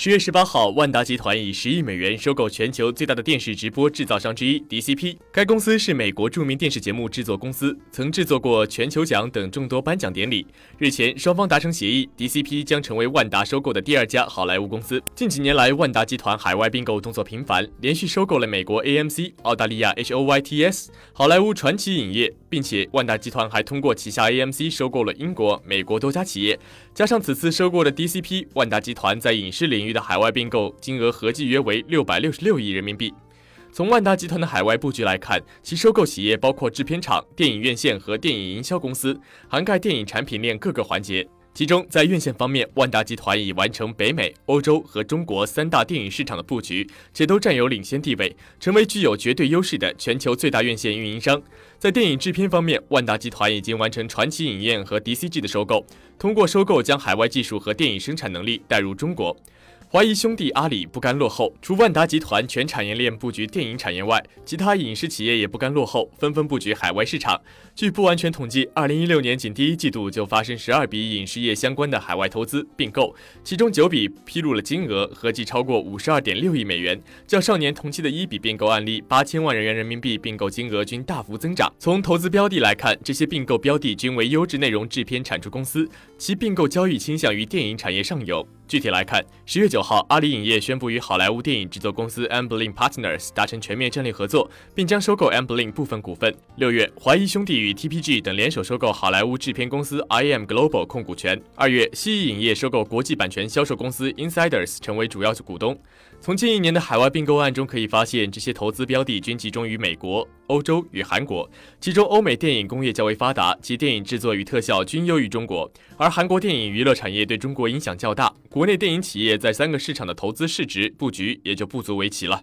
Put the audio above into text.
十月十八号，万达集团以十亿美元收购全球最大的电视直播制造商之一 DCP。该公司是美国著名电视节目制作公司，曾制作过全球奖等众多颁奖典礼。日前，双方达成协议，DCP 将成为万达收购的第二家好莱坞公司。近几年来，万达集团海外并购动作频繁，连续收购了美国 AMC、澳大利亚 HOYTS、好莱坞传奇影业，并且万达集团还通过旗下 AMC 收购了英国、美国多家企业。加上此次收购的 DCP，万达集团在影视领域。的海外并购金额合计约为六百六十六亿人民币。从万达集团的海外布局来看，其收购企业包括制片厂、电影院线和电影营销公司，涵盖电影产品链各个环节。其中，在院线方面，万达集团已完成北美、欧洲和中国三大电影市场的布局，且都占有领先地位，成为具有绝对优势的全球最大院线运营商。在电影制片方面，万达集团已经完成传奇影业和 DCG 的收购，通过收购将海外技术和电影生产能力带入中国。华谊兄弟阿里不甘落后，除万达集团全产业链布局电影产业外，其他影视企业也不甘落后，纷纷布局海外市场。据不完全统计，二零一六年仅第一季度就发生十二笔影视业相关的海外投资并购，其中九笔披露了金额合计超过五十二点六亿美元，较上年同期的一笔并购案例八千万元人民币并购金额均大幅增长。从投资标的来看，这些并购标的均为优质内容制片产出公司，其并购交易倾向于电影产业上游。具体来看，十月九号，阿里影业宣布与好莱坞电影制作公司 Amblin Partners 达成全面战略合作，并将收购 Amblin 部分股份。六月，华谊兄弟与 TPG 等联手收购好莱坞制片公司 IM Global 控股权。二月，西艺影业收购国际版权销售公司 Insiders 成为主要股东。从近一年的海外并购案中可以发现，这些投资标的均集中于美国、欧洲与韩国，其中欧美电影工业较为发达，其电影制作与特效均优于中国，而韩国电影娱乐产业对中国影响较大。国内电影企业在三个市场的投资市值布局也就不足为奇了。